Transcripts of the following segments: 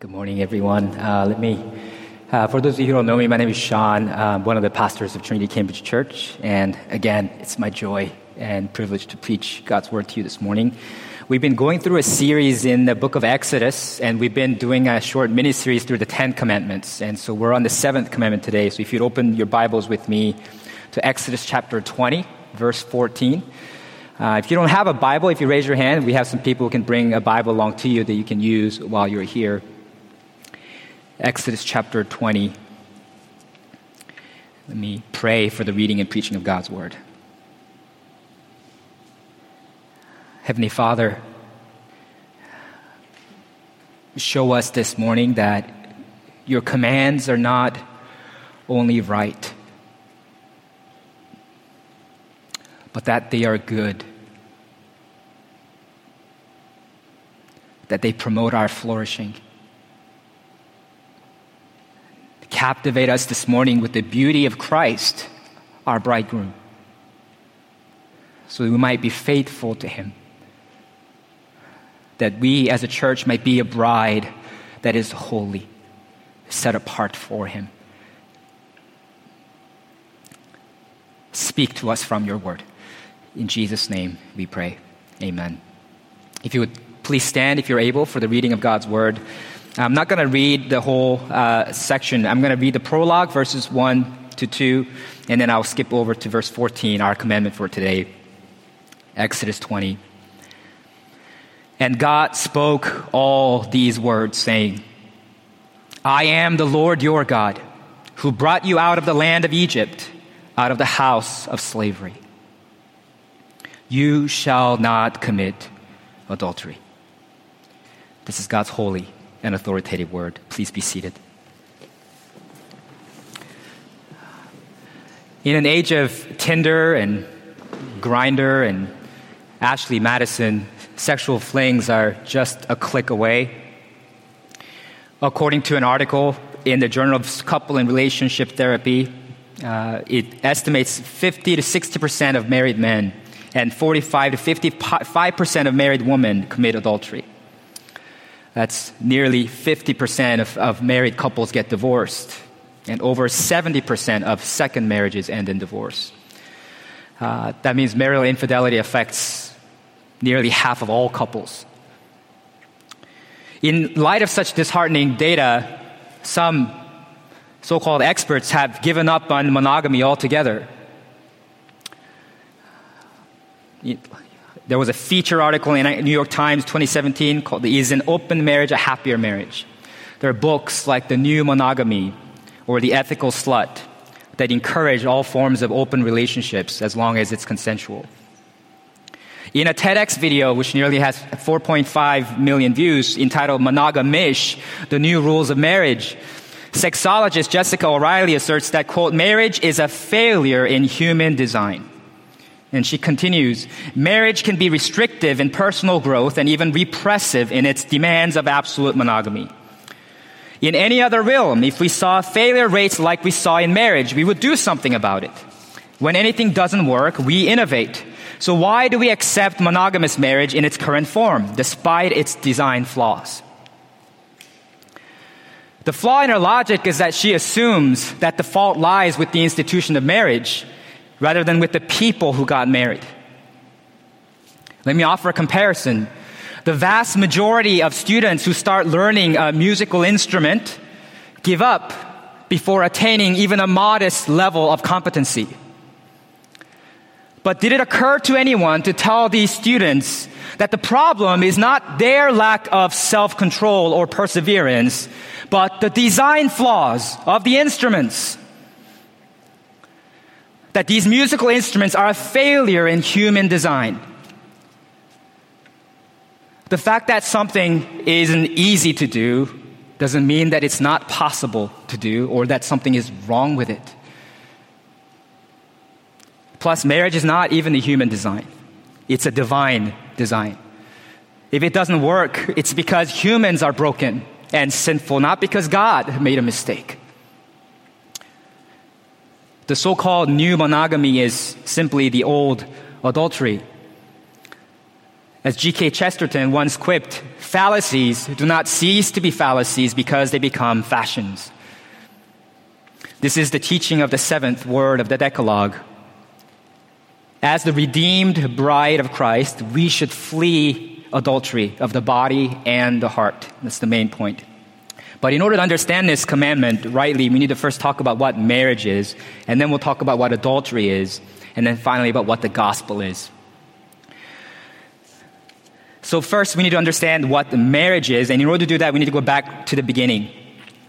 Good morning, everyone. Uh, let me, uh, for those of you who don't know me, my name is Shawn. I'm one of the pastors of Trinity Cambridge Church. And again, it's my joy and privilege to preach God's word to you this morning. We've been going through a series in the book of Exodus, and we've been doing a short mini series through the Ten Commandments. And so we're on the seventh commandment today. So if you'd open your Bibles with me to Exodus chapter 20, verse 14. Uh, if you don't have a Bible, if you raise your hand, we have some people who can bring a Bible along to you that you can use while you're here. Exodus chapter 20. Let me pray for the reading and preaching of God's word. Heavenly Father, show us this morning that your commands are not only right, but that they are good, that they promote our flourishing captivate us this morning with the beauty of Christ, our bridegroom, so we might be faithful to him. That we as a church might be a bride that is holy, set apart for him. Speak to us from your word. In Jesus' name we pray. Amen. If you would please stand, if you're able, for the reading of God's word. I'm not going to read the whole uh, section. I'm going to read the prologue, verses 1 to 2, and then I'll skip over to verse 14, our commandment for today. Exodus 20. And God spoke all these words, saying, I am the Lord your God, who brought you out of the land of Egypt, out of the house of slavery. You shall not commit adultery. This is God's holy and authoritative word. Please be seated. In an age of Tinder and Grindr and Ashley Madison, sexual flings are just a click away. According to an article in the Journal of Couple and Relationship Therapy, uh, it estimates 50 to 60 percent of married men and 45 to 55 percent of married women commit adultery. That's nearly 50% of, of married couples get divorced, and over 70% of second marriages end in divorce. Uh, that means marital infidelity affects nearly half of all couples. In light of such disheartening data, some so called experts have given up on monogamy altogether. There was a feature article in the New York Times 2017 called Is an Open Marriage a Happier Marriage? There are books like The New Monogamy or The Ethical Slut that encourage all forms of open relationships as long as it's consensual. In a TEDx video, which nearly has 4.5 million views, entitled Monogamish, The New Rules of Marriage, sexologist Jessica O'Reilly asserts that, quote, marriage is a failure in human design. And she continues, marriage can be restrictive in personal growth and even repressive in its demands of absolute monogamy. In any other realm, if we saw failure rates like we saw in marriage, we would do something about it. When anything doesn't work, we innovate. So why do we accept monogamous marriage in its current form, despite its design flaws? The flaw in her logic is that she assumes that the fault lies with the institution of marriage rather than with the people who got married. Let me offer a comparison. The vast majority of students who start learning a musical instrument give up before attaining even a modest level of competency. But did it occur to anyone to tell these students that the problem is not their lack of self-control or perseverance, but the design flaws of the instruments? That these musical instruments are a failure in human design. The fact that something isn't easy to do doesn't mean that it's not possible to do or that something is wrong with it. Plus, marriage is not even a human design, it's a divine design. If it doesn't work, it's because humans are broken and sinful, not because God made a mistake. The so called new monogamy is simply the old adultery. As G.K. Chesterton once quipped, fallacies do not cease to be fallacies because they become fashions. This is the teaching of the seventh word of the Decalogue. As the redeemed bride of Christ, we should flee adultery of the body and the heart. That's the main point. But in order to understand this commandment rightly, we need to first talk about what marriage is, and then we'll talk about what adultery is, and then finally about what the gospel is. So first, we need to understand what marriage is, and in order to do that, we need to go back to the beginning.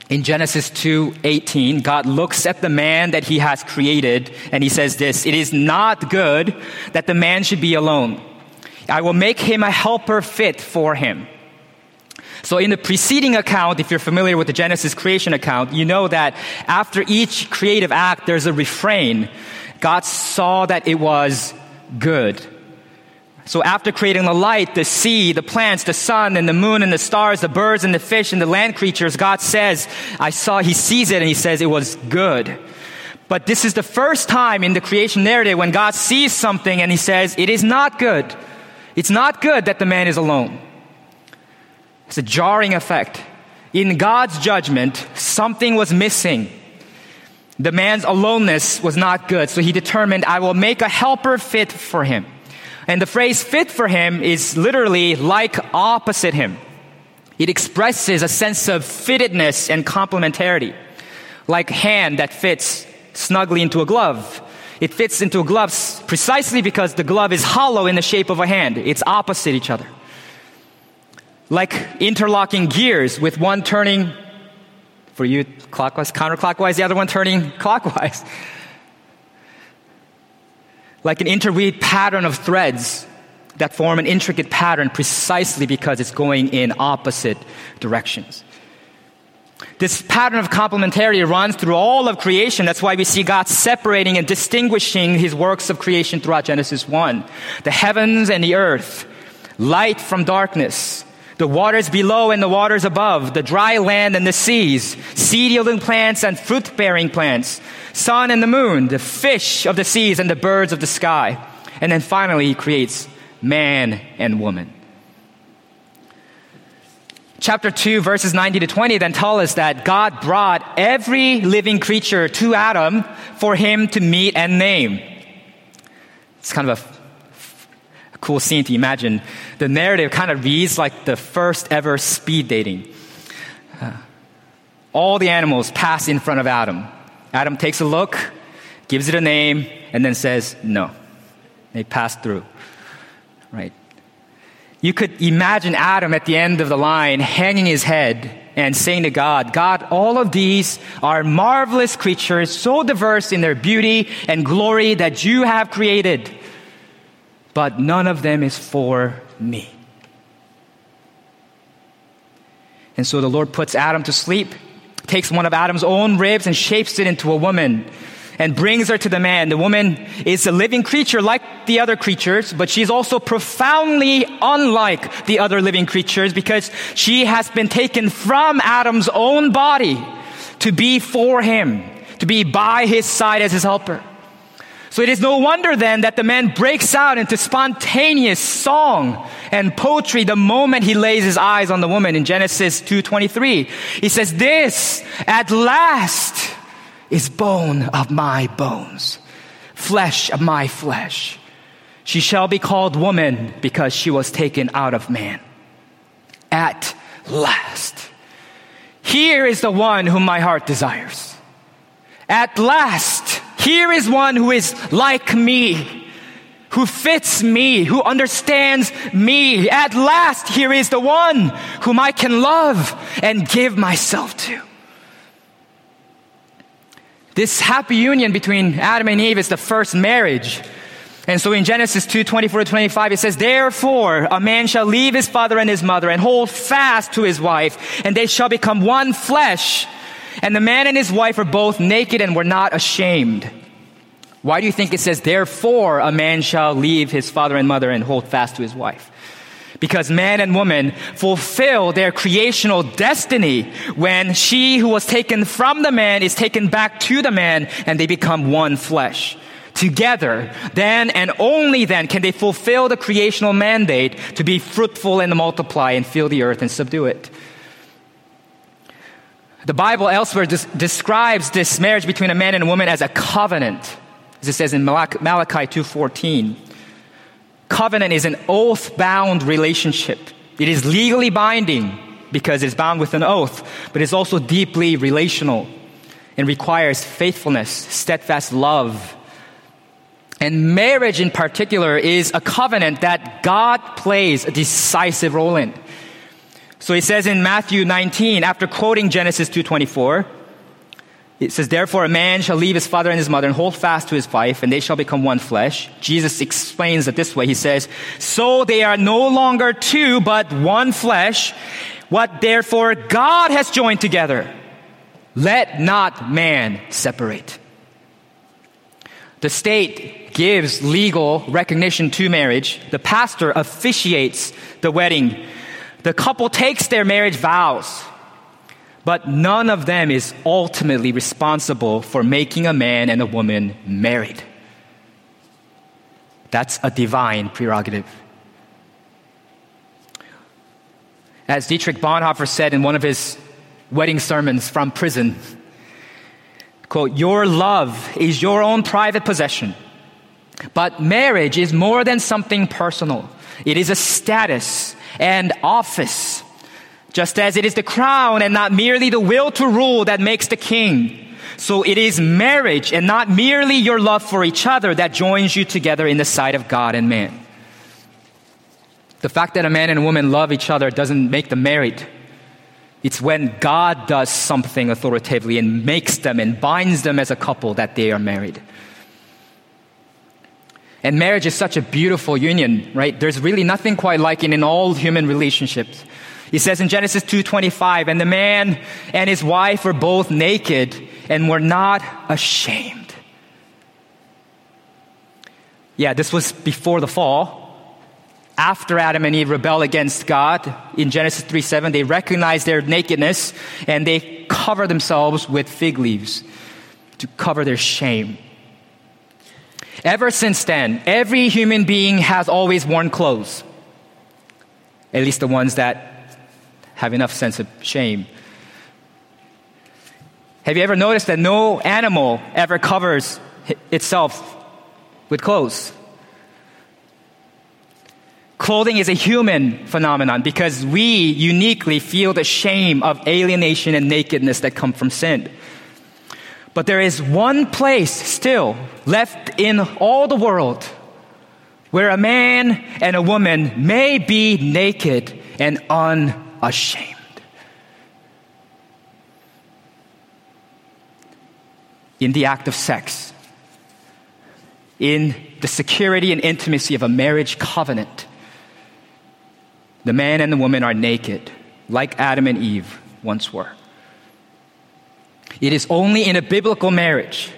In Genesis 2:18, God looks at the man that he has created and he says this, "It is not good that the man should be alone. I will make him a helper fit for him." So in the preceding account, if you're familiar with the Genesis creation account, you know that after each creative act, there's a refrain. God saw that it was good. So after creating the light, the sea, the plants, the sun and the moon and the stars, the birds and the fish and the land creatures, God says, I saw, He sees it and He says it was good. But this is the first time in the creation narrative when God sees something and He says, it is not good. It's not good that the man is alone. It's a jarring effect. In God's judgment, something was missing. The man's aloneness was not good, so he determined, I will make a helper fit for him. And the phrase fit for him is literally like opposite him. It expresses a sense of fittedness and complementarity, like hand that fits snugly into a glove. It fits into a glove precisely because the glove is hollow in the shape of a hand. It's opposite each other. Like interlocking gears with one turning for you clockwise, counterclockwise, the other one turning clockwise like an interweaved pattern of threads that form an intricate pattern precisely because it's going in opposite directions. This pattern of complementarity runs through all of creation. That's why we see God separating and distinguishing his works of creation throughout Genesis 1. The heavens and the earth, light from darkness, the waters below and the waters above, the dry land and the seas, seed yielding plants and fruit bearing plants, sun and the moon, the fish of the seas and the birds of the sky. And then finally, he creates man and woman. Chapter 2, verses 90 to 20 then tell us that God brought every living creature to Adam for him to meet and name. It's kind of a cool scene to imagine. The narrative kind of reads like the first ever speed dating. Uh, all the animals pass in front of Adam. Adam takes a look, gives it a name, and then says, no. They pass through. Right? You could imagine Adam at the end of the line hanging his head and saying to God, God, all of these are marvelous creatures, so diverse in their beauty and glory that you have created but none of them is for me. And so the Lord puts Adam to sleep, takes one of Adam's own ribs and shapes it into a woman and brings her to the man. The woman is a living creature like the other creatures, but she's also profoundly unlike the other living creatures because she has been taken from Adam's own body to be for him, to be by his side as his helper. So it is no wonder then that the man breaks out into spontaneous song and poetry the moment he lays his eyes on the woman in Genesis 2:23. He says, "This at last is bone of my bones, flesh of my flesh. She shall be called woman because she was taken out of man." At last. Here is the one whom my heart desires. At last here is one who is like me, who fits me, who understands me. At last, here is the one whom I can love and give myself to. This happy union between Adam and Eve is the first marriage. And so in Genesis 2, 24 to 25, it says, Therefore, a man shall leave his father and his mother and hold fast to his wife, and they shall become one flesh. And the man and his wife were both naked and were not ashamed. Why do you think it says, therefore a man shall leave his father and mother and hold fast to his wife? Because man and woman fulfill their creational destiny when she who was taken from the man is taken back to the man and they become one flesh. together, then and only then can they fulfill the creational mandate to be fruitful and multiply and fill the earth and subdue it. The Bible elsewhere des- describes this marriage between a man and a woman as a covenant, as it says in Malachi 2:14. Covenant is an oath-bound relationship. It is legally binding because it's bound with an oath, but it's also deeply relational and requires faithfulness, steadfast love. And marriage in particular is a covenant that God plays a decisive role in. So he says in Matthew 19, after quoting Genesis 2.24, it says, Therefore a man shall leave his father and his mother and hold fast to his wife, and they shall become one flesh. Jesus explains it this way. He says, So they are no longer two, but one flesh. What therefore God has joined together, let not man separate. The state gives legal recognition to marriage. The pastor officiates the wedding. The couple takes their marriage vows. But none of them is ultimately responsible for making a man and a woman married. That's a divine prerogative. As Dietrich Bonhoeffer said in one of his wedding sermons from prison, quote, Your love is your own private possession. But marriage is more than something personal. It is a status and office just as it is the crown and not merely the will to rule that makes the king. So it is marriage and not merely your love for each other that joins you together in the sight of God and man. The fact that a man and a woman love each other doesn't make them married. It's when God does something authoritatively and makes them and binds them as a couple that they are married. And marriage is such a beautiful union, right? There's really nothing quite like it in all human relationships. He says in Genesis 2:25, and the man and his wife were both naked and were not ashamed. Yeah, this was before the fall. After Adam and Eve rebel against God in Genesis 3 7, they recognize their nakedness and they cover themselves with fig leaves to cover their shame. Ever since then, every human being has always worn clothes. At least the ones that have enough sense of shame. Have you ever noticed that no animal ever covers itself with clothes? Clothing is a human phenomenon because we uniquely feel the shame of alienation and nakedness that come from sin. But there is one place still left in all the world where a man and a woman may be naked and unashamed. In the act of sex, in the security and intimacy of a marriage covenant, the man and the woman are naked, like Adam and Eve once were. It is only in a biblical marriage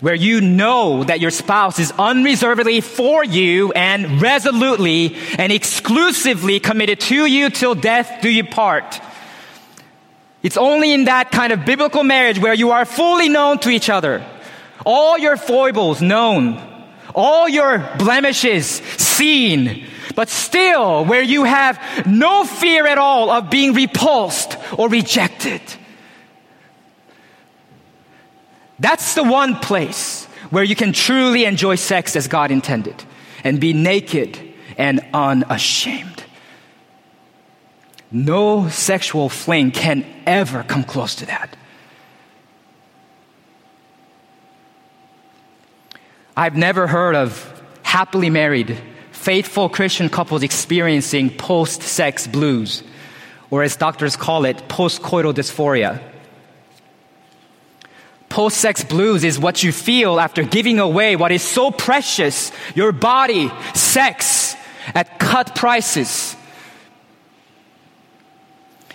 where you know that your spouse is unreservedly for you and resolutely and exclusively committed to you till death do you part. It's only in that kind of biblical marriage where you are fully known to each other. All your foibles known. All your blemishes seen. But still where you have no fear at all of being repulsed or rejected. That's the one place where you can truly enjoy sex as God intended and be naked and unashamed. No sexual fling can ever come close to that. I've never heard of happily married, faithful Christian couples experiencing post sex blues, or as doctors call it, post coital dysphoria. Post sex blues is what you feel after giving away what is so precious your body, sex, at cut prices.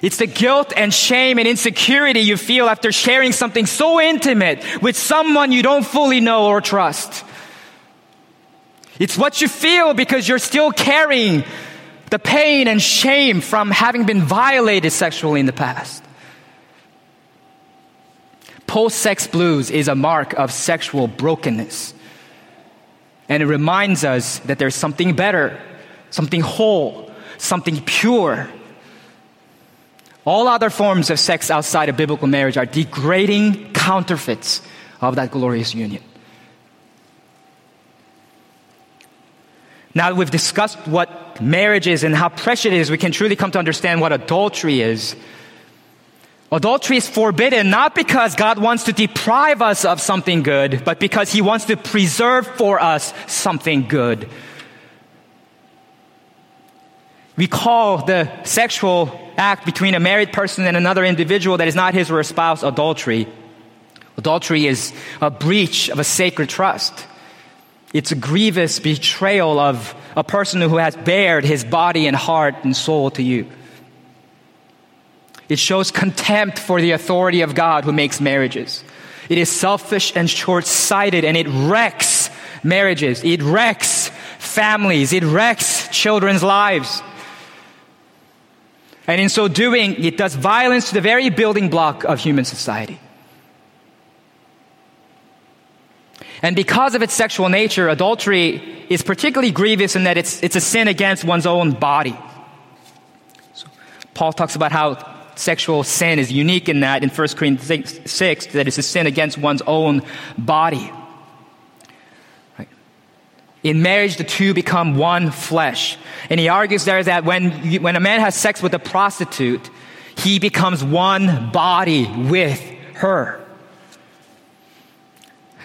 It's the guilt and shame and insecurity you feel after sharing something so intimate with someone you don't fully know or trust. It's what you feel because you're still carrying the pain and shame from having been violated sexually in the past. Post sex blues is a mark of sexual brokenness. And it reminds us that there's something better, something whole, something pure. All other forms of sex outside of biblical marriage are degrading counterfeits of that glorious union. Now that we've discussed what marriage is and how precious it is, we can truly come to understand what adultery is. Adultery is forbidden not because God wants to deprive us of something good, but because He wants to preserve for us something good. We call the sexual act between a married person and another individual that is not his or her spouse adultery. Adultery is a breach of a sacred trust. It's a grievous betrayal of a person who has bared his body and heart and soul to you. It shows contempt for the authority of God who makes marriages. It is selfish and short sighted and it wrecks marriages. It wrecks families. It wrecks children's lives. And in so doing, it does violence to the very building block of human society. And because of its sexual nature, adultery is particularly grievous in that it's, it's a sin against one's own body. So Paul talks about how sexual sin is unique in that in 1 Corinthians 6, that it's a sin against one's own body. In marriage, the two become one flesh. And he argues there that when, you, when a man has sex with a prostitute, he becomes one body with her.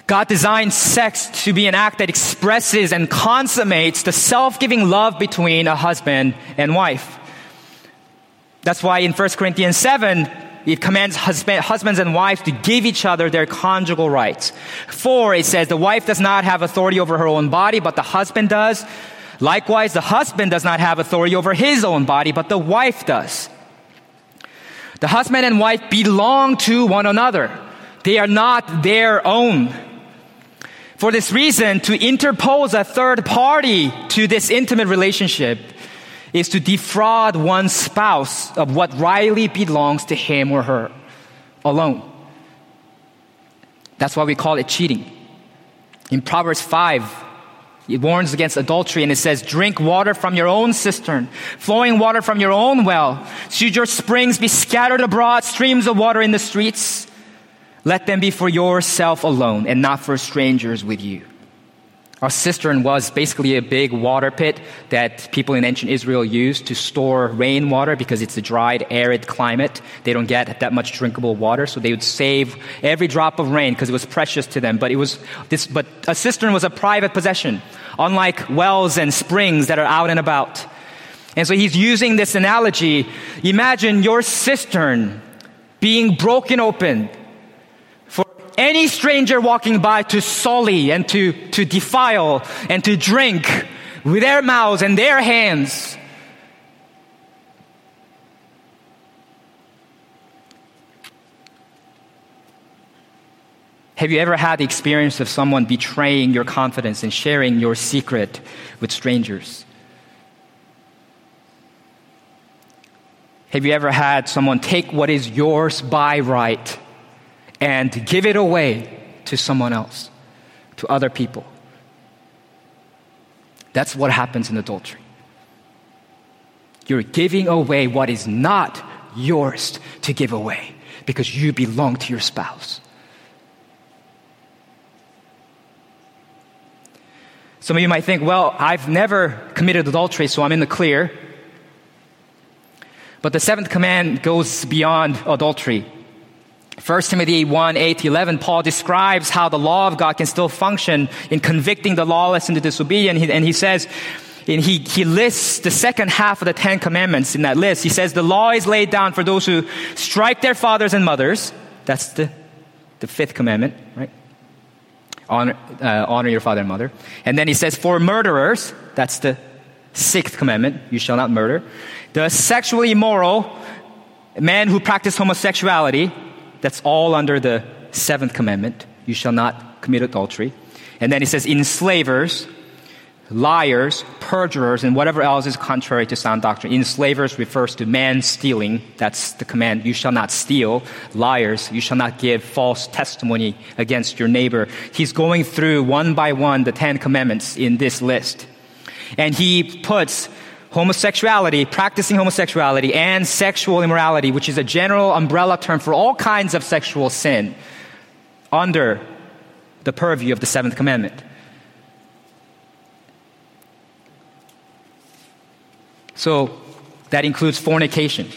God designed sex to be an act that expresses and consummates the self-giving love between a husband and wife. That's why in 1 Corinthians 7, it commands husband, husbands and wives to give each other their conjugal rights. Four, it says the wife does not have authority over her own body, but the husband does. Likewise, the husband does not have authority over his own body, but the wife does. The husband and wife belong to one another. They are not their own. For this reason, to interpose a third party to this intimate relationship is to defraud one's spouse of what rightly belongs to him or her alone. That's why we call it cheating. In Proverbs 5, it warns against adultery and it says, drink water from your own cistern, flowing water from your own well. Should your springs be scattered abroad, streams of water in the streets? Let them be for yourself alone and not for strangers with you. Our cistern was basically a big water pit that people in ancient Israel used to store rainwater because it's a dried, arid climate. They don't get that much drinkable water, so they would save every drop of rain because it was precious to them. But it was this, but a cistern was a private possession, unlike wells and springs that are out and about. And so he's using this analogy. Imagine your cistern being broken open any stranger walking by to sully and to, to defile and to drink with their mouths and their hands. Have you ever had the experience of someone betraying your confidence and sharing your secret with strangers? Have you ever had someone take what is yours by right and give it away to someone else, to other people. That's what happens in adultery. You're giving away what is not yours to give away because you belong to your spouse. Some of you might think, well, I've never committed adultery, so I'm in the clear. But the seventh command goes beyond adultery. 1 Timothy 1, 8 11, Paul describes how the law of God can still function in convicting the lawless and the disobedient. And he says, and he, he lists the second half of the Ten Commandments in that list. He says, the law is laid down for those who strike their fathers and mothers. That's the, the fifth commandment, right? Honor, uh, honor your father and mother. And then he says, for murderers, that's the sixth commandment, you shall not murder. The sexually immoral, man who practice homosexuality, that's all under the seventh commandment. You shall not commit adultery. And then he says, enslavers, liars, perjurers, and whatever else is contrary to sound doctrine. Enslavers refers to man stealing. That's the command. You shall not steal. Liars, you shall not give false testimony against your neighbor. He's going through one by one the Ten Commandments in this list. And he puts homosexuality, practicing homosexuality, and sexual immorality, which is a general umbrella term for all kinds of sexual sin, under the purview of the seventh commandment. So that includes fornication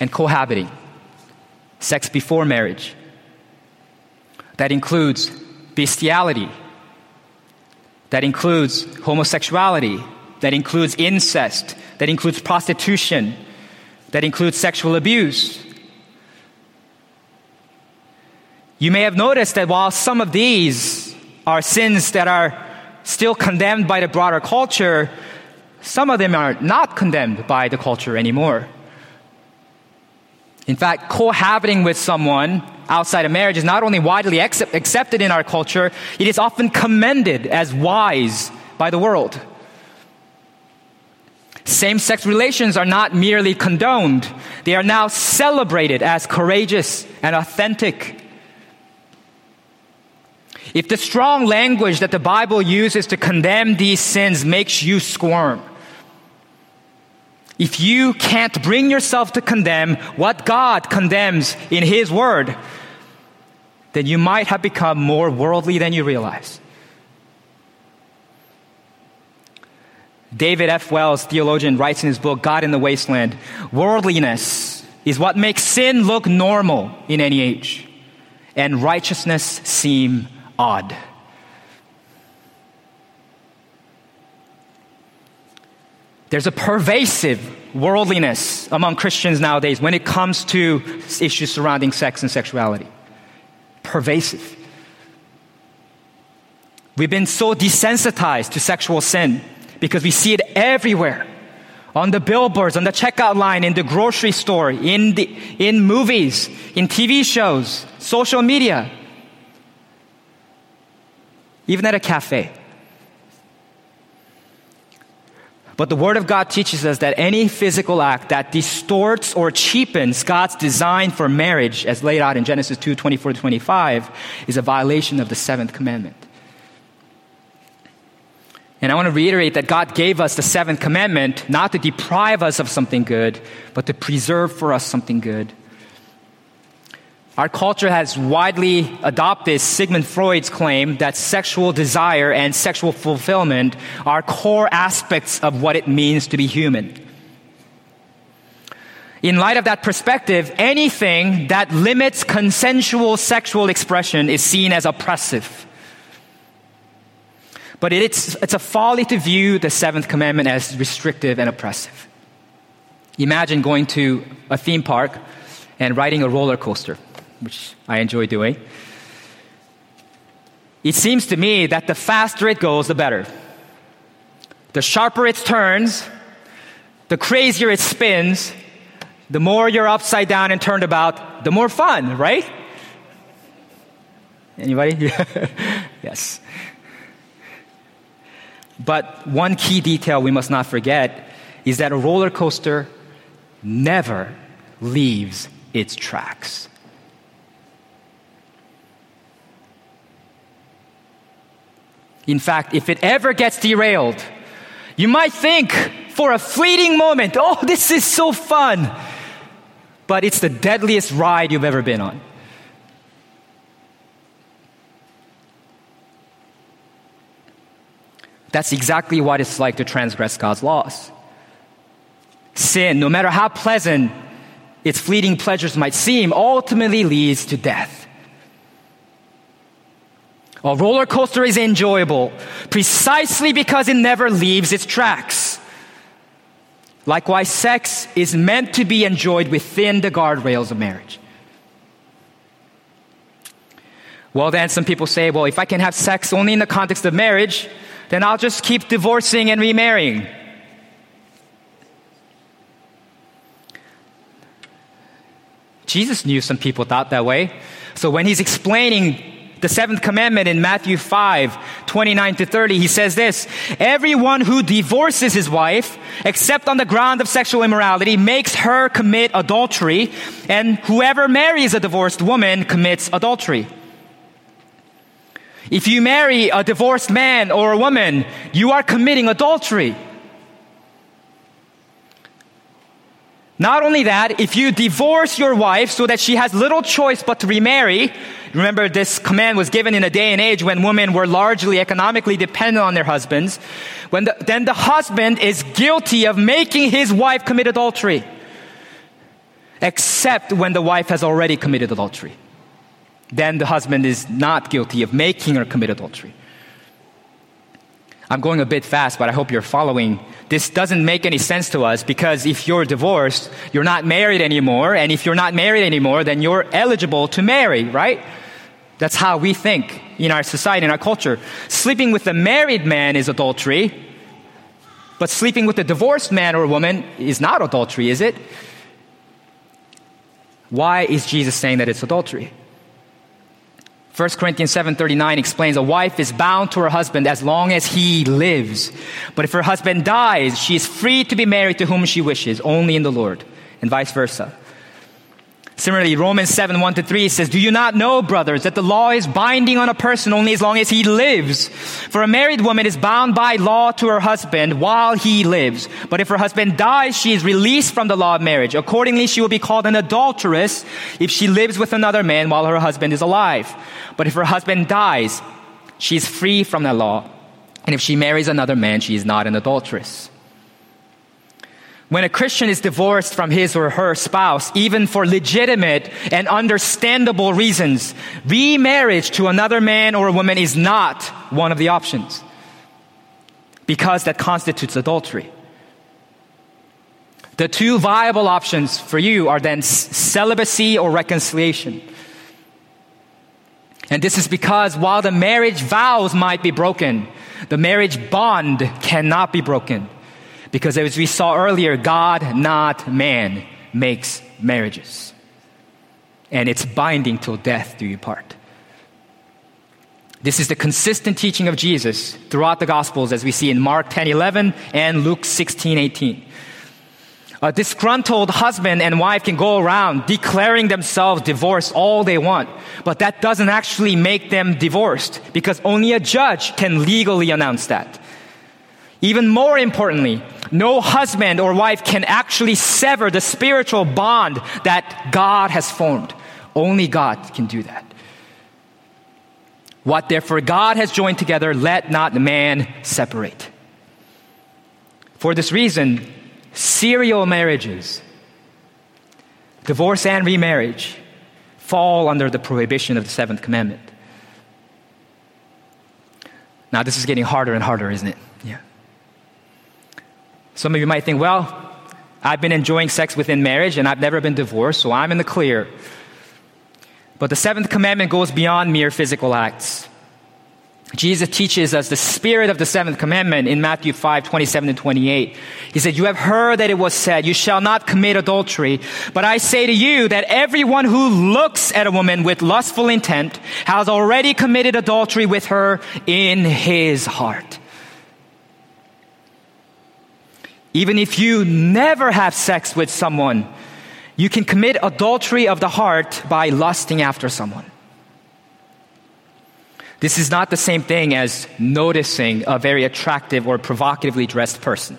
and cohabiting, sex before marriage. That includes bestiality. That includes homosexuality. That includes incest. That includes prostitution. That includes sexual abuse. You may have noticed that while some of these are sins that are still condemned by the broader culture, some of them are not condemned by the culture anymore. In fact, cohabiting with someone outside of marriage is not only widely accept, accepted in our culture, it is often commended as wise by the world. Same sex relations are not merely condoned, they are now celebrated as courageous and authentic. If the strong language that the Bible uses to condemn these sins makes you squirm, if you can't bring yourself to condemn what God condemns in His Word, then you might have become more worldly than you realize. David F. Wells, theologian, writes in his book, God in the Wasteland Worldliness is what makes sin look normal in any age, and righteousness seem odd. There's a pervasive worldliness among Christians nowadays when it comes to issues surrounding sex and sexuality. Pervasive. We've been so desensitized to sexual sin because we see it everywhere. On the billboards, on the checkout line, in the grocery store, in, the, in movies, in TV shows, social media, even at a cafe. But the Word of God teaches us that any physical act that distorts or cheapens God's design for marriage, as laid out in Genesis 2 24 25, is a violation of the seventh commandment. And I want to reiterate that God gave us the seventh commandment not to deprive us of something good, but to preserve for us something good. Our culture has widely adopted Sigmund Freud's claim that sexual desire and sexual fulfillment are core aspects of what it means to be human. In light of that perspective, anything that limits consensual sexual expression is seen as oppressive. But it's, it's a folly to view the seventh commandment as restrictive and oppressive. Imagine going to a theme park and riding a roller coaster which I enjoy doing. It seems to me that the faster it goes, the better. The sharper it turns, the crazier it spins, the more you're upside down and turned about, the more fun, right? Anybody? yes. But one key detail we must not forget is that a roller coaster never leaves its tracks. In fact, if it ever gets derailed, you might think for a fleeting moment, oh, this is so fun. But it's the deadliest ride you've ever been on. That's exactly what it's like to transgress God's laws. Sin, no matter how pleasant its fleeting pleasures might seem, ultimately leads to death. A roller coaster is enjoyable precisely because it never leaves its tracks. Likewise, sex is meant to be enjoyed within the guardrails of marriage. Well, then some people say, well, if I can have sex only in the context of marriage, then I'll just keep divorcing and remarrying. Jesus knew some people thought that way. So when he's explaining the seventh commandment in Matthew 5, 29 to 30, he says this, Everyone who divorces his wife, except on the ground of sexual immorality, makes her commit adultery, and whoever marries a divorced woman commits adultery. If you marry a divorced man or a woman, you are committing adultery. Not only that, if you divorce your wife so that she has little choice but to remarry, remember this command was given in a day and age when women were largely economically dependent on their husbands, when the, then the husband is guilty of making his wife commit adultery, except when the wife has already committed adultery. Then the husband is not guilty of making her commit adultery. I'm going a bit fast, but I hope you're following this doesn't make any sense to us because if you're divorced, you're not married anymore. And if you're not married anymore, then you're eligible to marry, right? That's how we think in our society, in our culture. Sleeping with a married man is adultery, but sleeping with a divorced man or woman is not adultery, is it? Why is Jesus saying that it's adultery? 1 Corinthians 7:39 explains a wife is bound to her husband as long as he lives. But if her husband dies, she is free to be married to whom she wishes, only in the Lord, and vice versa. Similarly, Romans 7 1 to 3 says, Do you not know, brothers, that the law is binding on a person only as long as he lives? For a married woman is bound by law to her husband while he lives. But if her husband dies, she is released from the law of marriage. Accordingly, she will be called an adulteress if she lives with another man while her husband is alive. But if her husband dies, she is free from that law. And if she marries another man, she is not an adulteress. When a Christian is divorced from his or her spouse, even for legitimate and understandable reasons, remarriage to another man or woman is not one of the options. Because that constitutes adultery. The two viable options for you are then celibacy or reconciliation. And this is because while the marriage vows might be broken, the marriage bond cannot be broken. Because as we saw earlier, God, not man, makes marriages. And it's binding till death do you part. This is the consistent teaching of Jesus throughout the Gospels as we see in Mark 10 11 and Luke 16 18. A disgruntled husband and wife can go around declaring themselves divorced all they want, but that doesn't actually make them divorced because only a judge can legally announce that. Even more importantly, no husband or wife can actually sever the spiritual bond that God has formed. Only God can do that. What therefore God has joined together, let not man separate. For this reason, serial marriages, divorce and remarriage, fall under the prohibition of the seventh commandment. Now, this is getting harder and harder, isn't it? Yeah. Some of you might think, well, I've been enjoying sex within marriage and I've never been divorced, so I'm in the clear. But the seventh commandment goes beyond mere physical acts. Jesus teaches us the spirit of the seventh commandment in Matthew 5, 27 and 28. He said, You have heard that it was said, You shall not commit adultery. But I say to you that everyone who looks at a woman with lustful intent has already committed adultery with her in his heart. Even if you never have sex with someone, you can commit adultery of the heart by lusting after someone. This is not the same thing as noticing a very attractive or provocatively dressed person.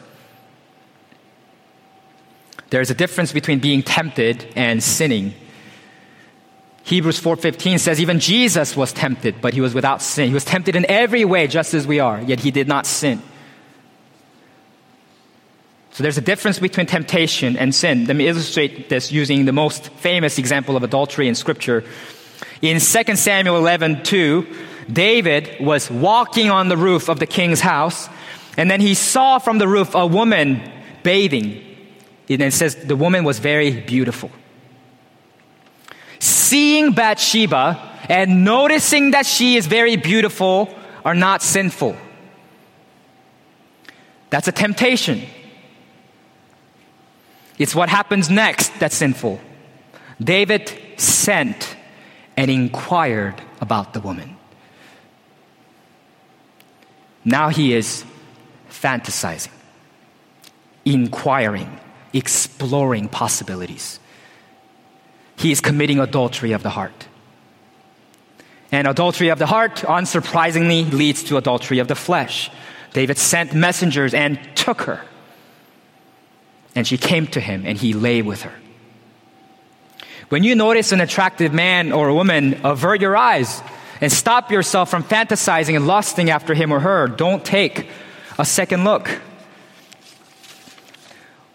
There's a difference between being tempted and sinning. Hebrews 4:15 says even Jesus was tempted, but he was without sin. He was tempted in every way just as we are, yet he did not sin. So there's a difference between temptation and sin. Let me illustrate this using the most famous example of adultery in scripture. In 2 Samuel 11, 2, David was walking on the roof of the king's house, and then he saw from the roof a woman bathing. And it says the woman was very beautiful. Seeing Bathsheba and noticing that she is very beautiful are not sinful. That's a temptation. It's what happens next that's sinful. David sent and inquired about the woman. Now he is fantasizing, inquiring, exploring possibilities. He is committing adultery of the heart. And adultery of the heart, unsurprisingly, leads to adultery of the flesh. David sent messengers and took her. And she came to him, and he lay with her. When you notice an attractive man or a woman, avert your eyes and stop yourself from fantasizing and lusting after him or her. Don't take a second look.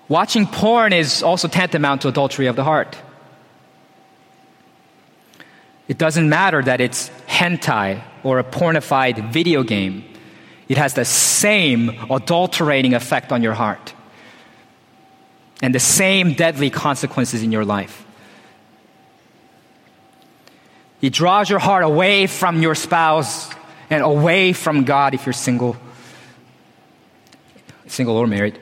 Watching porn is also tantamount to adultery of the heart. It doesn't matter that it's hentai or a pornified video game. It has the same adulterating effect on your heart and the same deadly consequences in your life. It draws your heart away from your spouse and away from God if you're single, single or married.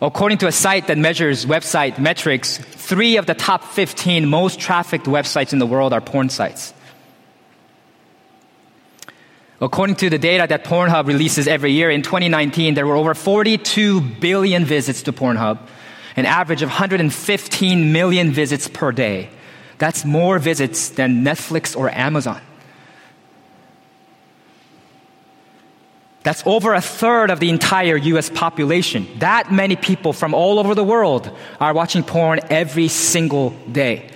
According to a site that measures website metrics, three of the top 15 most trafficked websites in the world are porn sites. According to the data that Pornhub releases every year, in 2019, there were over 42 billion visits to Pornhub, an average of 115 million visits per day. That's more visits than Netflix or Amazon. That's over a third of the entire US population. That many people from all over the world are watching porn every single day.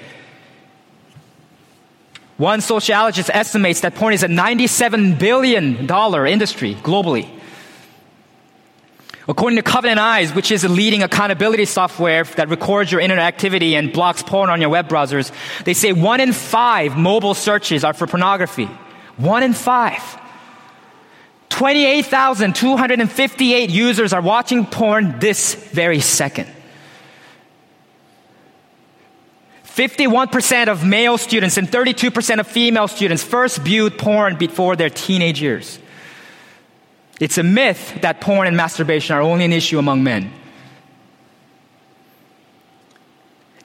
One sociologist estimates that porn is a $97 billion industry globally. According to Covenant Eyes, which is a leading accountability software that records your internet activity and blocks porn on your web browsers, they say one in five mobile searches are for pornography. One in five. 28,258 users are watching porn this very second. 51% of male students and 32% of female students first viewed porn before their teenage years. It's a myth that porn and masturbation are only an issue among men.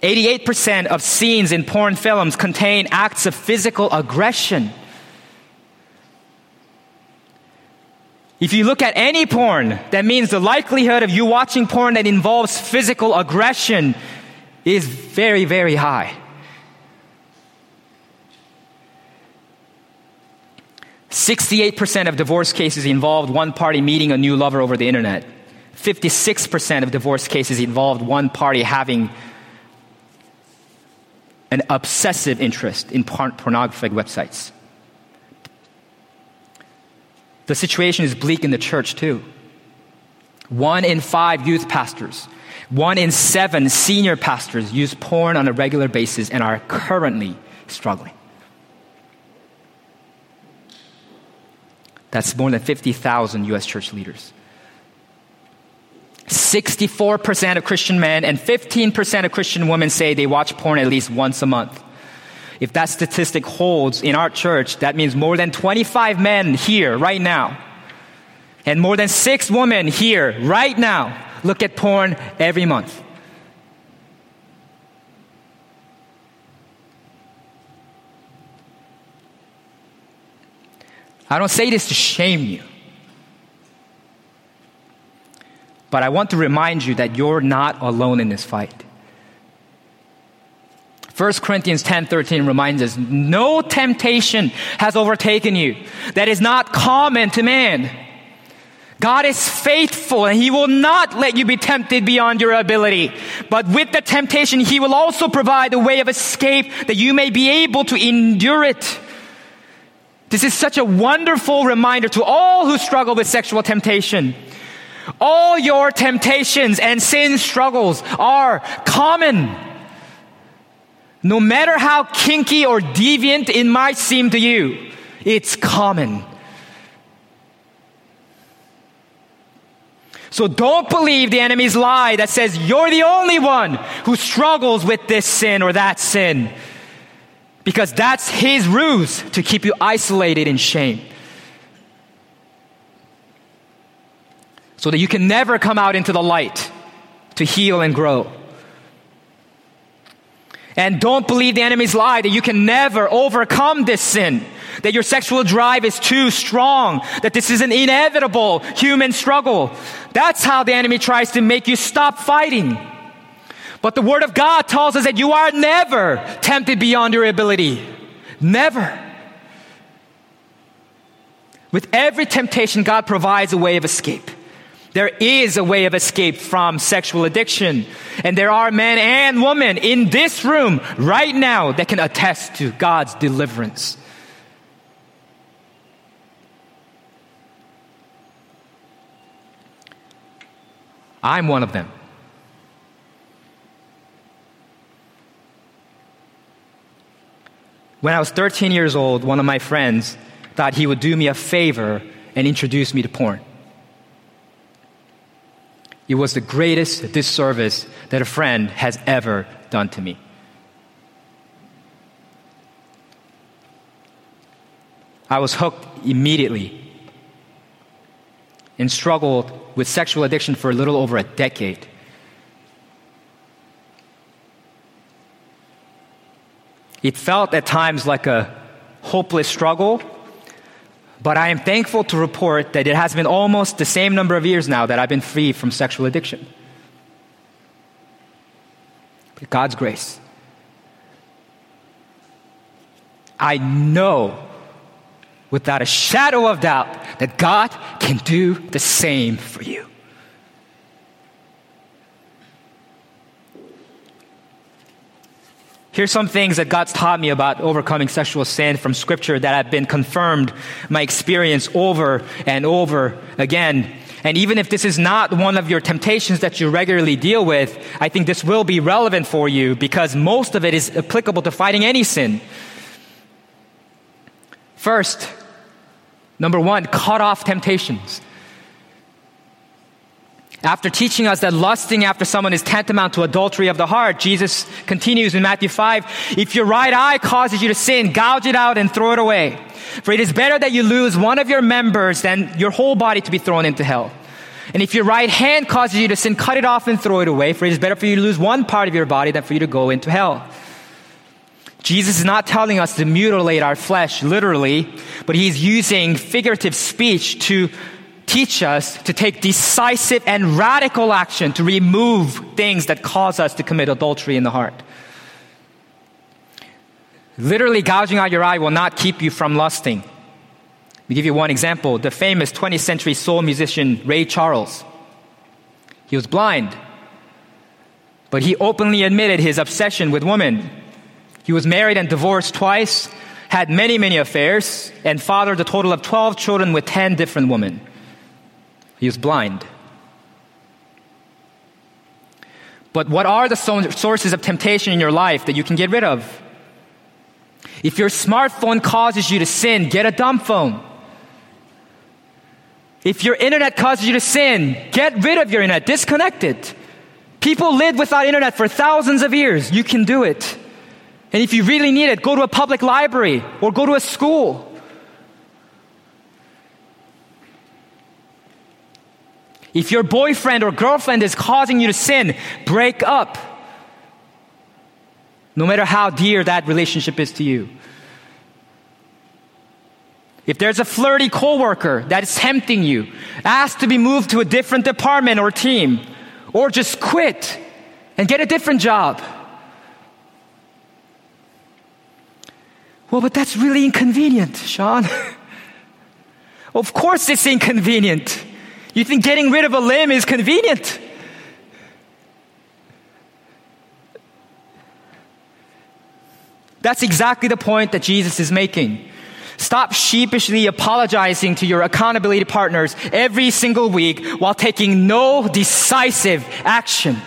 88% of scenes in porn films contain acts of physical aggression. If you look at any porn, that means the likelihood of you watching porn that involves physical aggression is very, very high. 68% of divorce cases involved one party meeting a new lover over the internet. 56% of divorce cases involved one party having an obsessive interest in pornographic websites. The situation is bleak in the church too. One in five youth pastors, one in seven senior pastors use porn on a regular basis and are currently struggling. That's more than 50,000 US church leaders. 64% of Christian men and 15% of Christian women say they watch porn at least once a month. If that statistic holds in our church, that means more than 25 men here right now and more than six women here right now look at porn every month. I don't say this to shame you. But I want to remind you that you're not alone in this fight. 1 Corinthians 10:13 reminds us, "No temptation has overtaken you that is not common to man." God is faithful and He will not let you be tempted beyond your ability. But with the temptation, He will also provide a way of escape that you may be able to endure it. This is such a wonderful reminder to all who struggle with sexual temptation. All your temptations and sin struggles are common. No matter how kinky or deviant it might seem to you, it's common. So don't believe the enemy's lie that says you're the only one who struggles with this sin or that sin because that's his ruse to keep you isolated in shame. So that you can never come out into the light to heal and grow. And don't believe the enemy's lie that you can never overcome this sin that your sexual drive is too strong, that this is an inevitable human struggle. That's how the enemy tries to make you stop fighting. But the Word of God tells us that you are never tempted beyond your ability. Never. With every temptation, God provides a way of escape. There is a way of escape from sexual addiction. And there are men and women in this room right now that can attest to God's deliverance. I'm one of them. When I was 13 years old, one of my friends thought he would do me a favor and introduce me to porn. It was the greatest disservice that a friend has ever done to me. I was hooked immediately and struggled with sexual addiction for a little over a decade. It felt at times like a hopeless struggle but I am thankful to report that it has been almost the same number of years now that I've been free from sexual addiction. God's grace. I know without a shadow of doubt that God can do the same for you. Here's some things that God's taught me about overcoming sexual sin from scripture that have been confirmed my experience over and over again. And even if this is not one of your temptations that you regularly deal with, I think this will be relevant for you because most of it is applicable to fighting any sin. First, number one, cut off temptations. After teaching us that lusting after someone is tantamount to adultery of the heart, Jesus continues in Matthew 5, if your right eye causes you to sin, gouge it out and throw it away. For it is better that you lose one of your members than your whole body to be thrown into hell. And if your right hand causes you to sin, cut it off and throw it away, for it is better for you to lose one part of your body than for you to go into hell. Jesus is not telling us to mutilate our flesh literally, but he's using figurative speech to teach us to take decisive and radical action to remove things that cause us to commit adultery in the heart. Literally gouging out your eye will not keep you from lusting. Let me give you one example. The famous 20th century soul musician Ray Charles. He was blind, but he openly admitted his obsession with women. He was married and divorced twice, had many, many affairs, and fathered a total of 12 children with 10 different women. He was blind. But what are the sources of temptation in your life that you can get rid of? If your smartphone causes you to sin, get a dumb phone. If your internet causes you to sin, get rid of your internet, disconnect it. People lived without internet for thousands of years. You can do it. And if you really need it, go to a public library or go to a school. If your boyfriend or girlfriend is causing you to sin, break up. No matter how dear that relationship is to you. If there's a flirty coworker that is tempting you, ask to be moved to a different department or team, or just quit and get a different job. Well, but that's really inconvenient, Shawn. of course it's inconvenient. You think getting rid of a limb is convenient? That's exactly the point that Jesus is making. Stop sheepishly apologizing to your accountability partners every single week while taking no decisive action.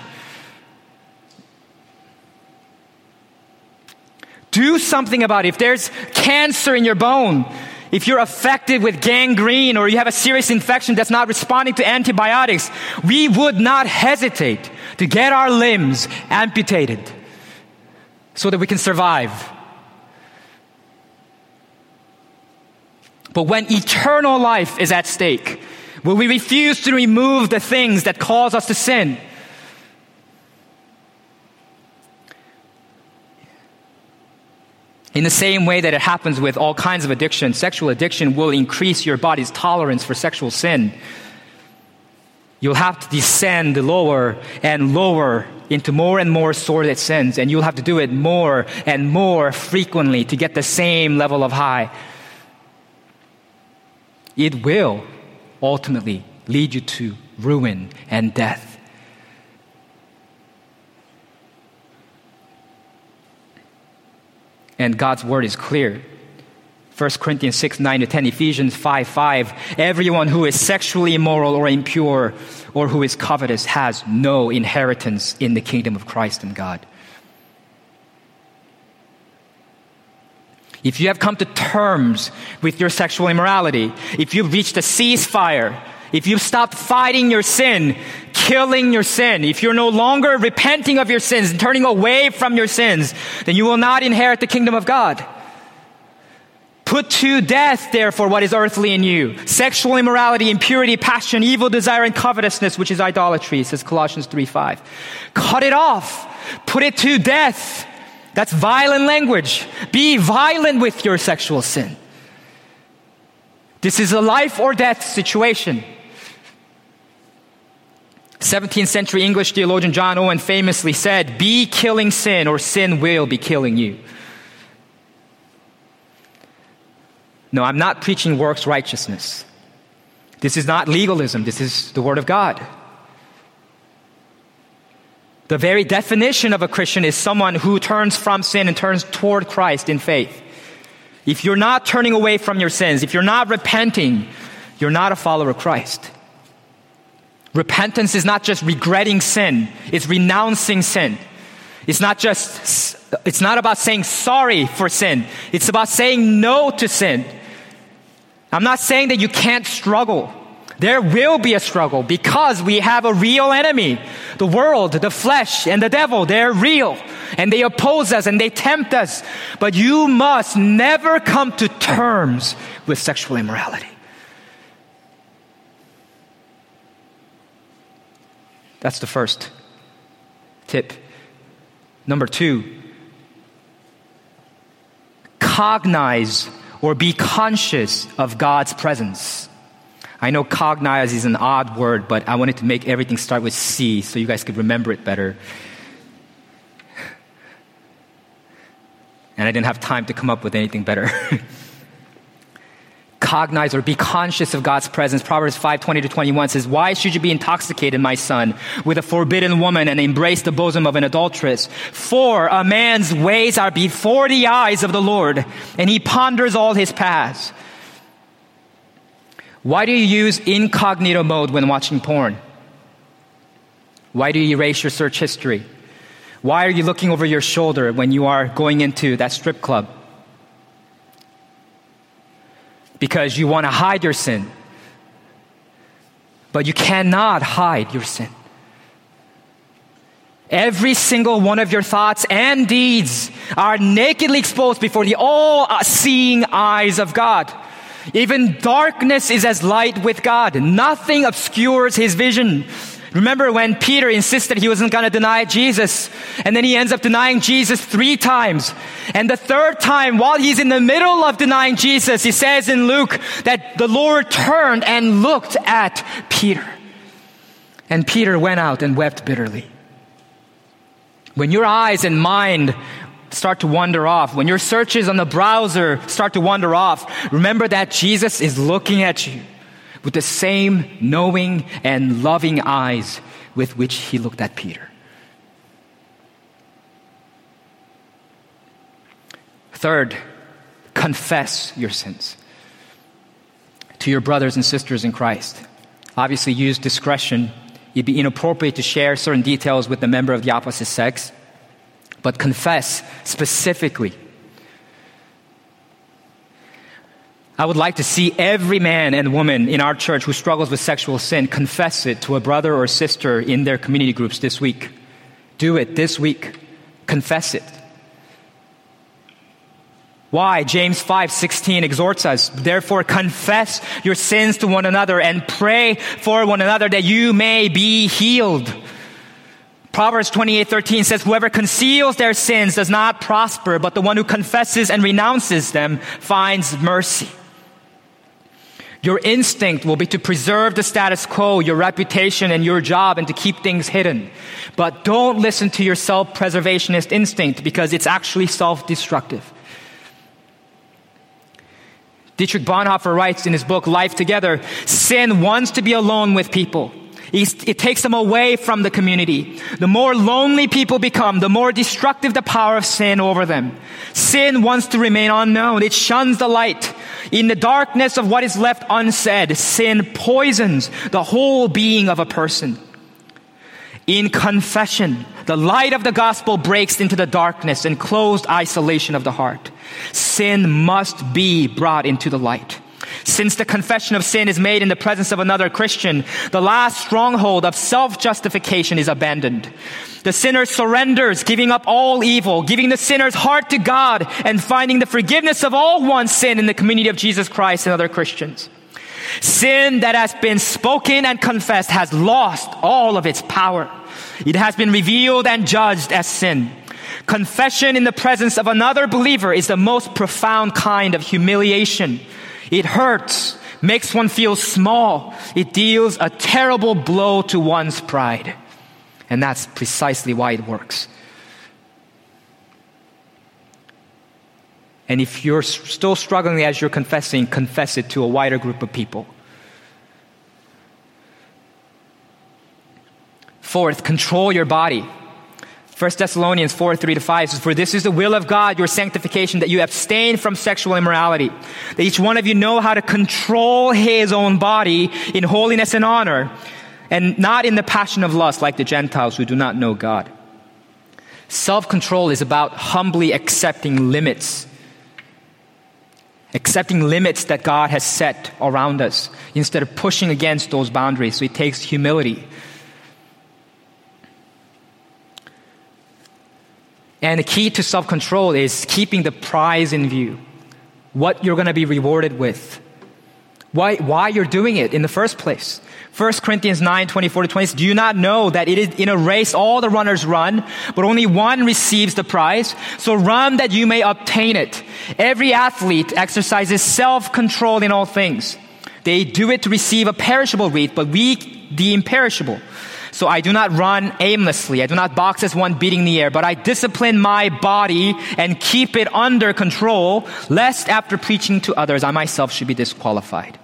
Do something about it. If there's cancer in your bone, if you're affected with gangrene or you have a serious infection that's not responding to antibiotics, we would not hesitate to get our limbs amputated so that we can survive. But when eternal life is at stake, will we refuse to remove the things that cause us to sin? In the same way that it happens with all kinds of addiction, sexual addiction will increase your body's tolerance for sexual sin. You'll have to descend lower and lower into more and more sordid sins, and you'll have to do it more and more frequently to get the same level of high. It will ultimately lead you to ruin and death. And God's word is clear. 1 Corinthians 6, 9 to 10, Ephesians 5, 5. Everyone who is sexually immoral or impure or who is covetous has no inheritance in the kingdom of Christ and God. If you have come to terms with your sexual immorality, if you've reached a ceasefire, if you've stopped fighting your sin, killing your sin, if you're no longer repenting of your sins and turning away from your sins, then you will not inherit the kingdom of God. Put to death, therefore, what is earthly in you sexual immorality, impurity, passion, evil desire, and covetousness, which is idolatry, says Colossians 3 5. Cut it off. Put it to death. That's violent language. Be violent with your sexual sin. This is a life or death situation. 17th century English theologian John Owen famously said, Be killing sin, or sin will be killing you. No, I'm not preaching works righteousness. This is not legalism, this is the Word of God. The very definition of a Christian is someone who turns from sin and turns toward Christ in faith. If you're not turning away from your sins, if you're not repenting, you're not a follower of Christ. Repentance is not just regretting sin, it's renouncing sin. It's not just, it's not about saying sorry for sin. It's about saying no to sin. I'm not saying that you can't struggle. There will be a struggle because we have a real enemy. The world, the flesh, and the devil, they're real. And they oppose us and they tempt us. But you must never come to terms with sexual immorality. That's the first tip. Number two, cognize or be conscious of God's presence. I know cognize is an odd word, but I wanted to make everything start with C so you guys could remember it better. And I didn't have time to come up with anything better. cognize or be conscious of God's presence. Proverbs 5, 20 to 21 says, Why should you be intoxicated, my son, with a forbidden woman and embrace the bosom of an adulteress? For a man's ways are before the eyes of the Lord, and he ponders all his paths. Why do you use incognito mode when watching porn? Why do you erase your search history? Why are you looking over your shoulder when you are going into that strip club? Because you want to hide your sin. But you cannot hide your sin. Every single one of your thoughts and deeds are nakedly exposed before the all seeing eyes of God. Even darkness is as light with God. Nothing obscures his vision. Remember when Peter insisted he wasn't going to deny Jesus, and then he ends up denying Jesus three times. And the third time, while he's in the middle of denying Jesus, he says in Luke that the Lord turned and looked at Peter. And Peter went out and wept bitterly. When your eyes and mind start to wander off, when your searches on the browser start to wander off, remember that Jesus is looking at you with the same knowing and loving eyes with which he looked at Peter. Third, confess your sins to your brothers and sisters in Christ. Obviously, use discretion. It'd be inappropriate to share certain details with a member of the opposite sex, but confess specifically I would like to see every man and woman in our church who struggles with sexual sin confess it to a brother or sister in their community groups this week. Do it this week. Confess it. Why? James 5:16 exhorts us, therefore confess your sins to one another and pray for one another that you may be healed. Proverbs 28:13 says whoever conceals their sins does not prosper, but the one who confesses and renounces them finds mercy. Your instinct will be to preserve the status quo, your reputation and your job and to keep things hidden. But don't listen to your self-preservationist instinct because it's actually self-destructive. Dietrich Bonhoeffer writes in his book Life Together, sin wants to be alone with people. It takes them away from the community. The more lonely people become, the more destructive the power of sin over them. Sin wants to remain unknown. It shuns the light. In the darkness of what is left unsaid, sin poisons the whole being of a person. In confession, the light of the gospel breaks into the darkness and closed isolation of the heart. Sin must be brought into the light. Since the confession of sin is made in the presence of another Christian, the last stronghold of self-justification is abandoned. The sinner surrenders, giving up all evil, giving the sinner's heart to God, and finding the forgiveness of all one's sin in the community of Jesus Christ and other Christians. Sin that has been spoken and confessed has lost all of its power. It has been revealed and judged as sin. Confession in the presence of another believer is the most profound kind of humiliation it hurts, makes one feel small. It deals a terrible blow to one's pride. And that's precisely why it works. And if you're still struggling as you're confessing, confess it to a wider group of people. Fourth, control your body. 1 Thessalonians 4, 3 to 5 says, For this is the will of God, your sanctification, that you abstain from sexual immorality, that each one of you know how to control his own body in holiness and honor, and not in the passion of lust like the Gentiles who do not know God. Self control is about humbly accepting limits. Accepting limits that God has set around us instead of pushing against those boundaries. So it takes humility. And the key to self control is keeping the prize in view. What you're going to be rewarded with. Why, why you're doing it in the first place. 1 Corinthians 9, 24 to 20 Do you not know that it is in a race all the runners run, but only one receives the prize? So run that you may obtain it. Every athlete exercises self-control in all things. They do it to receive a perishable wreath, but we the imperishable. So I do not run aimlessly. I do not box as one beating the air, but I discipline my body and keep it under control, lest after preaching to others, I myself should be disqualified.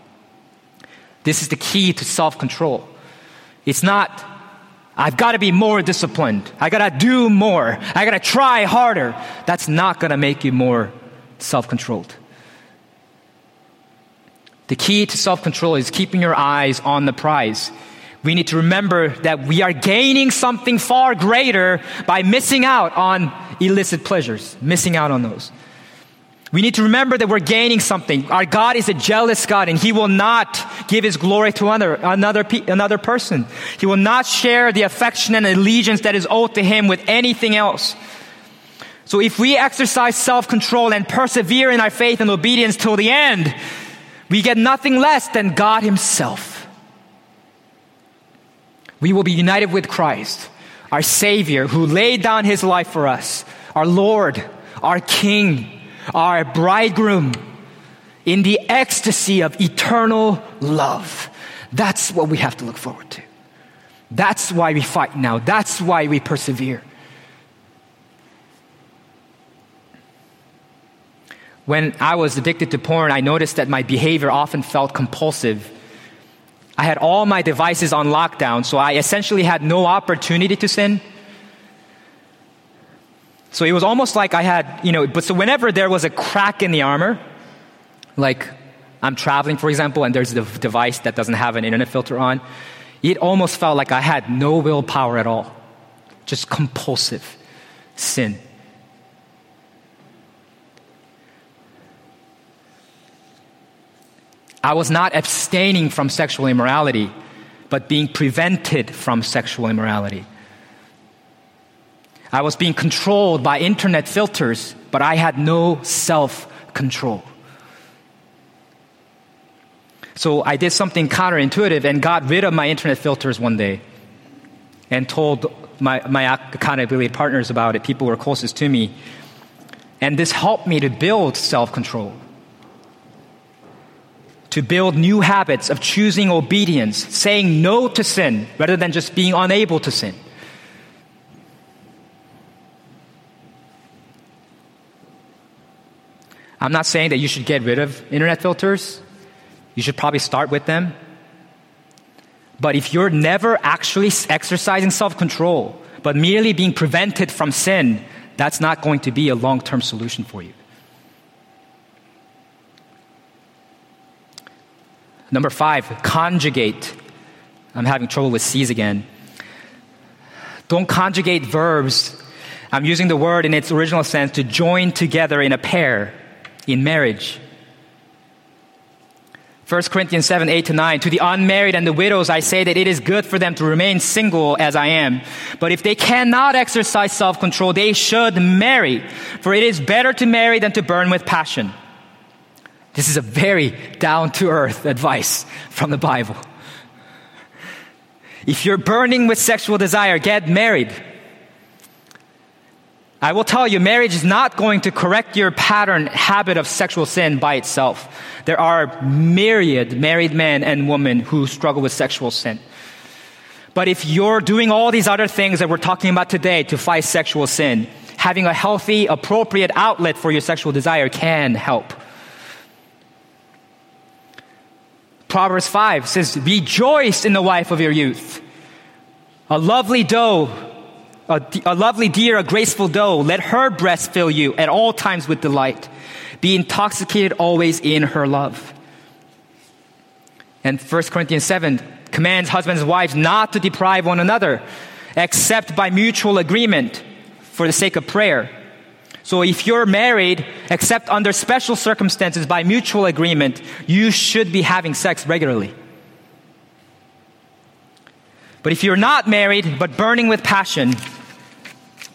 This is the key to self-control. It's not, I've got to be more disciplined. I got to do more. I got to try harder. That's not going to make you more self-controlled. The key to self-control is keeping your eyes on the prize we need to remember that we are gaining something far greater by missing out on illicit pleasures, missing out on those. We need to remember that we're gaining something. Our God is a jealous God and He will not give His glory to another, another, another person. He will not share the affection and allegiance that is owed to Him with anything else. So if we exercise self-control and persevere in our faith and obedience till the end, we get nothing less than God Himself we will be united with Christ, our Savior, who laid down his life for us, our Lord, our King, our bridegroom, in the ecstasy of eternal love. That's what we have to look forward to. That's why we fight now. That's why we persevere. When I was addicted to porn, I noticed that my behavior often felt compulsive I had all my devices on lockdown, so I essentially had no opportunity to sin. So it was almost like I had, you know, but so whenever there was a crack in the armor, like I'm traveling, for example, and there's a device that doesn't have an internet filter on, it almost felt like I had no willpower at all. Just compulsive sin. I was not abstaining from sexual immorality, but being prevented from sexual immorality. I was being controlled by internet filters, but I had no self control. So I did something counterintuitive and got rid of my internet filters one day and told my, my accountability partners about it, people who are closest to me. And this helped me to build self control, to build new habits of choosing obedience, saying no to sin rather than just being unable to sin. I'm not saying that you should get rid of internet filters. You should probably start with them. But if you're never actually exercising self control, but merely being prevented from sin, that's not going to be a long term solution for you. Number five, conjugate. I'm having trouble with C's again. Don't conjugate verbs. I'm using the word in its original sense to join together in a pair in marriage. 1 Corinthians 7, 8 to 9. To the unmarried and the widows, I say that it is good for them to remain single as I am. But if they cannot exercise self control, they should marry. For it is better to marry than to burn with passion. This is a very down to earth advice from the Bible. If you're burning with sexual desire, get married. I will tell you, marriage is not going to correct your pattern habit of sexual sin by itself. There are myriad married men and women who struggle with sexual sin. But if you're doing all these other things that we're talking about today to fight sexual sin, having a healthy, appropriate outlet for your sexual desire can help. Proverbs 5 says, Rejoice in the wife of your youth. A lovely doe a, a lovely deer, a graceful doe, let her breast fill you at all times with delight. Be intoxicated always in her love. And 1 Corinthians 7 commands husbands and wives not to deprive one another, except by mutual agreement for the sake of prayer. So if you're married, except under special circumstances by mutual agreement, you should be having sex regularly. But if you're not married, but burning with passion,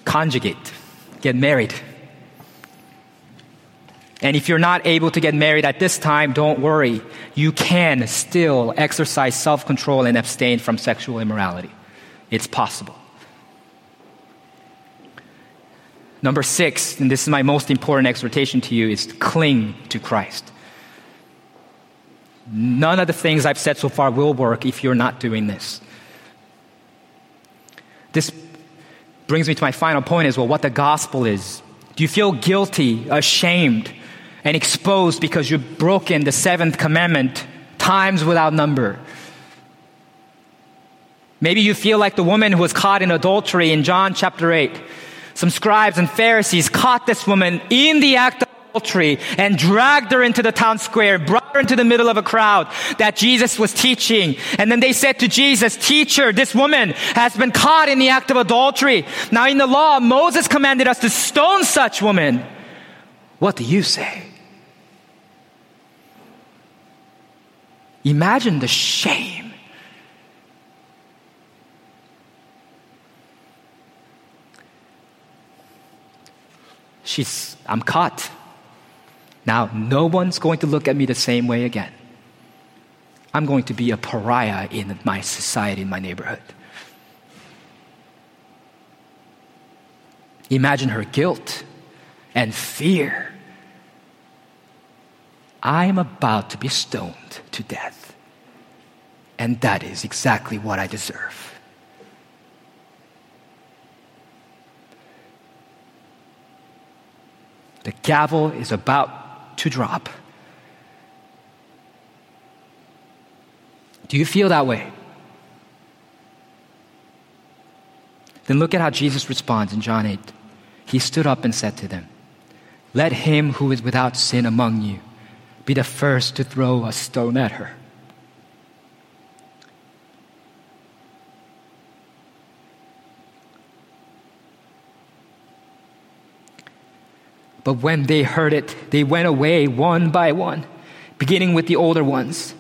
conjugate, get married. And if you're not able to get married at this time, don't worry. You can still exercise self control and abstain from sexual immorality. It's possible. Number six, and this is my most important exhortation to you, is to cling to Christ. None of the things I've said so far will work if you're not doing this. This brings me to my final point is well, what the gospel is. Do you feel guilty, ashamed, and exposed because you've broken the seventh commandment times without number? Maybe you feel like the woman who was caught in adultery in John chapter 8. Some scribes and Pharisees caught this woman in the act of adultery and dragged her into the town square, brought her into the middle of a crowd that Jesus was teaching. And then they said to Jesus, teacher, this woman has been caught in the act of adultery. Now in the law, Moses commanded us to stone such woman. What do you say? Imagine the shame. She's, I'm caught. Now, no one's going to look at me the same way again. I'm going to be a pariah in my society, in my neighborhood. Imagine her guilt and fear. I am about to be stoned to death. And that is exactly what I deserve. The gavel is about to drop. Do you feel that way? Then look at how Jesus responds in John 8. He stood up and said to them, Let him who is without sin among you be the first to throw a stone at her. But when they heard it, they went away one by one, beginning with the older ones.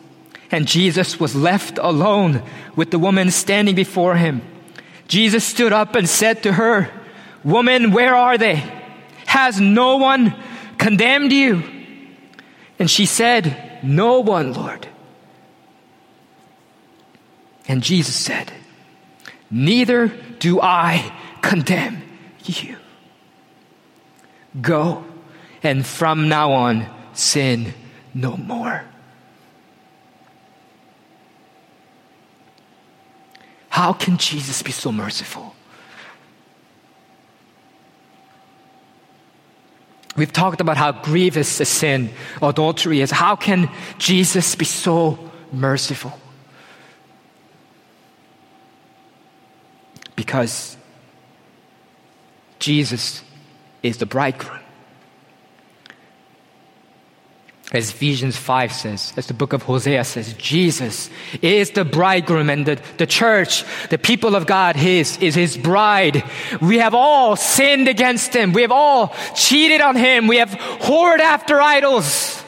And Jesus was left alone with the woman standing before him. Jesus stood up and said to her, Woman, where are they? Has no one condemned you? And she said, No one, Lord. And Jesus said, Neither do I condemn you. Go, and from now on, sin no more. How can Jesus be so merciful? We've talked about how grievous a sin adultery is. How can Jesus be so merciful? Because Jesus is the bridegroom. As Ephesians 5 says, as the book of Hosea says, Jesus is the bridegroom and the, the church, the people of God, his, is his bride. We have all sinned against him. We have all cheated on him. We have whored after idols.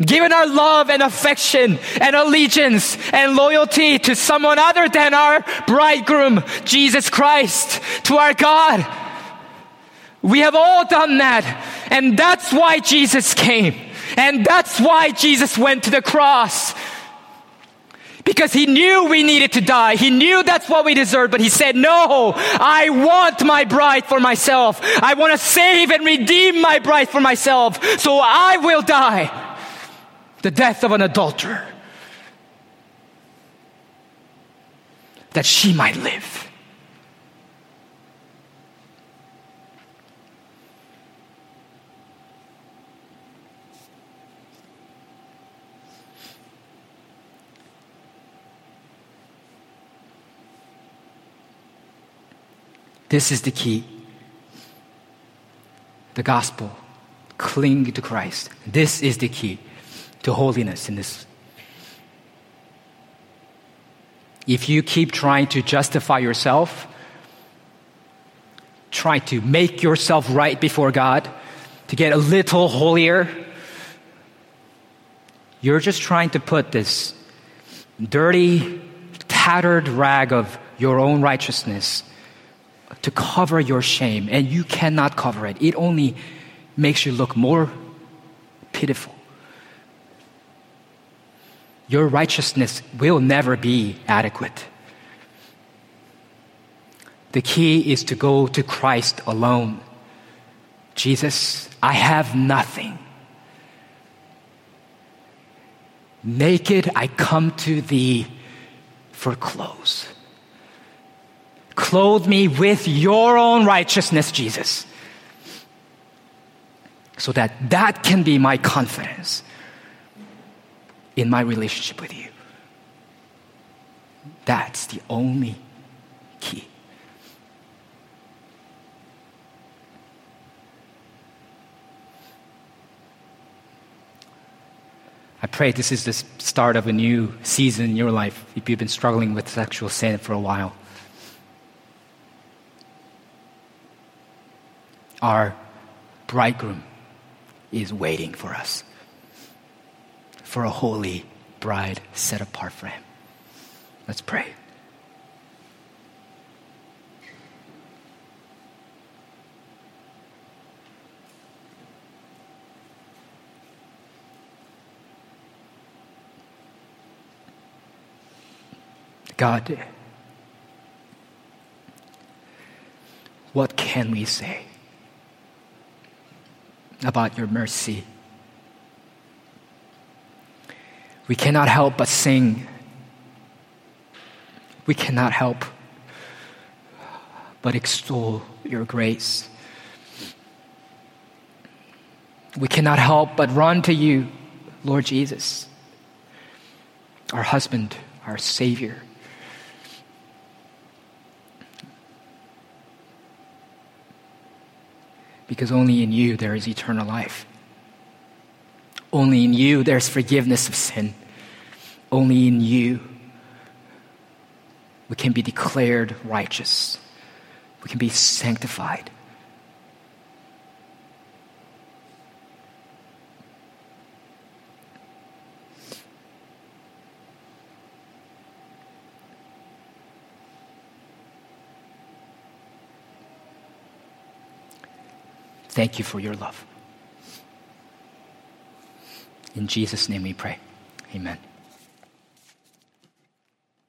Given our love and affection and allegiance and loyalty to someone other than our bridegroom, Jesus Christ, to our God. We have all done that. And that's why Jesus came. And that's why Jesus went to the cross. Because he knew we needed to die. He knew that's what we deserved, but he said, no, I want my bride for myself. I want to save and redeem my bride for myself. So I will die. The death of an adulterer. That she might live. This is the key. The gospel. Cling to Christ. This is the key to holiness in this. If you keep trying to justify yourself, try to make yourself right before God, to get a little holier, you're just trying to put this dirty, tattered rag of your own righteousness to cover your shame, and you cannot cover it. It only makes you look more pitiful. Your righteousness will never be adequate. The key is to go to Christ alone. Jesus, I have nothing. Naked I come to thee for clothes. Clothe me with your own righteousness, Jesus. So that that can be my confidence in my relationship with you. That's the only key. I pray this is the start of a new season in your life if you've been struggling with sexual sin for a while. Our bridegroom is waiting for us, for a holy bride set apart for him. Let's pray. God, what can we say? About your mercy. We cannot help but sing. We cannot help but extol your grace. We cannot help but run to you, Lord Jesus, our husband, our Savior. Because only in you there is eternal life. Only in you there's forgiveness of sin. Only in you we can be declared righteous. We can be sanctified. Thank you for your love. In Jesus' name we pray. Amen.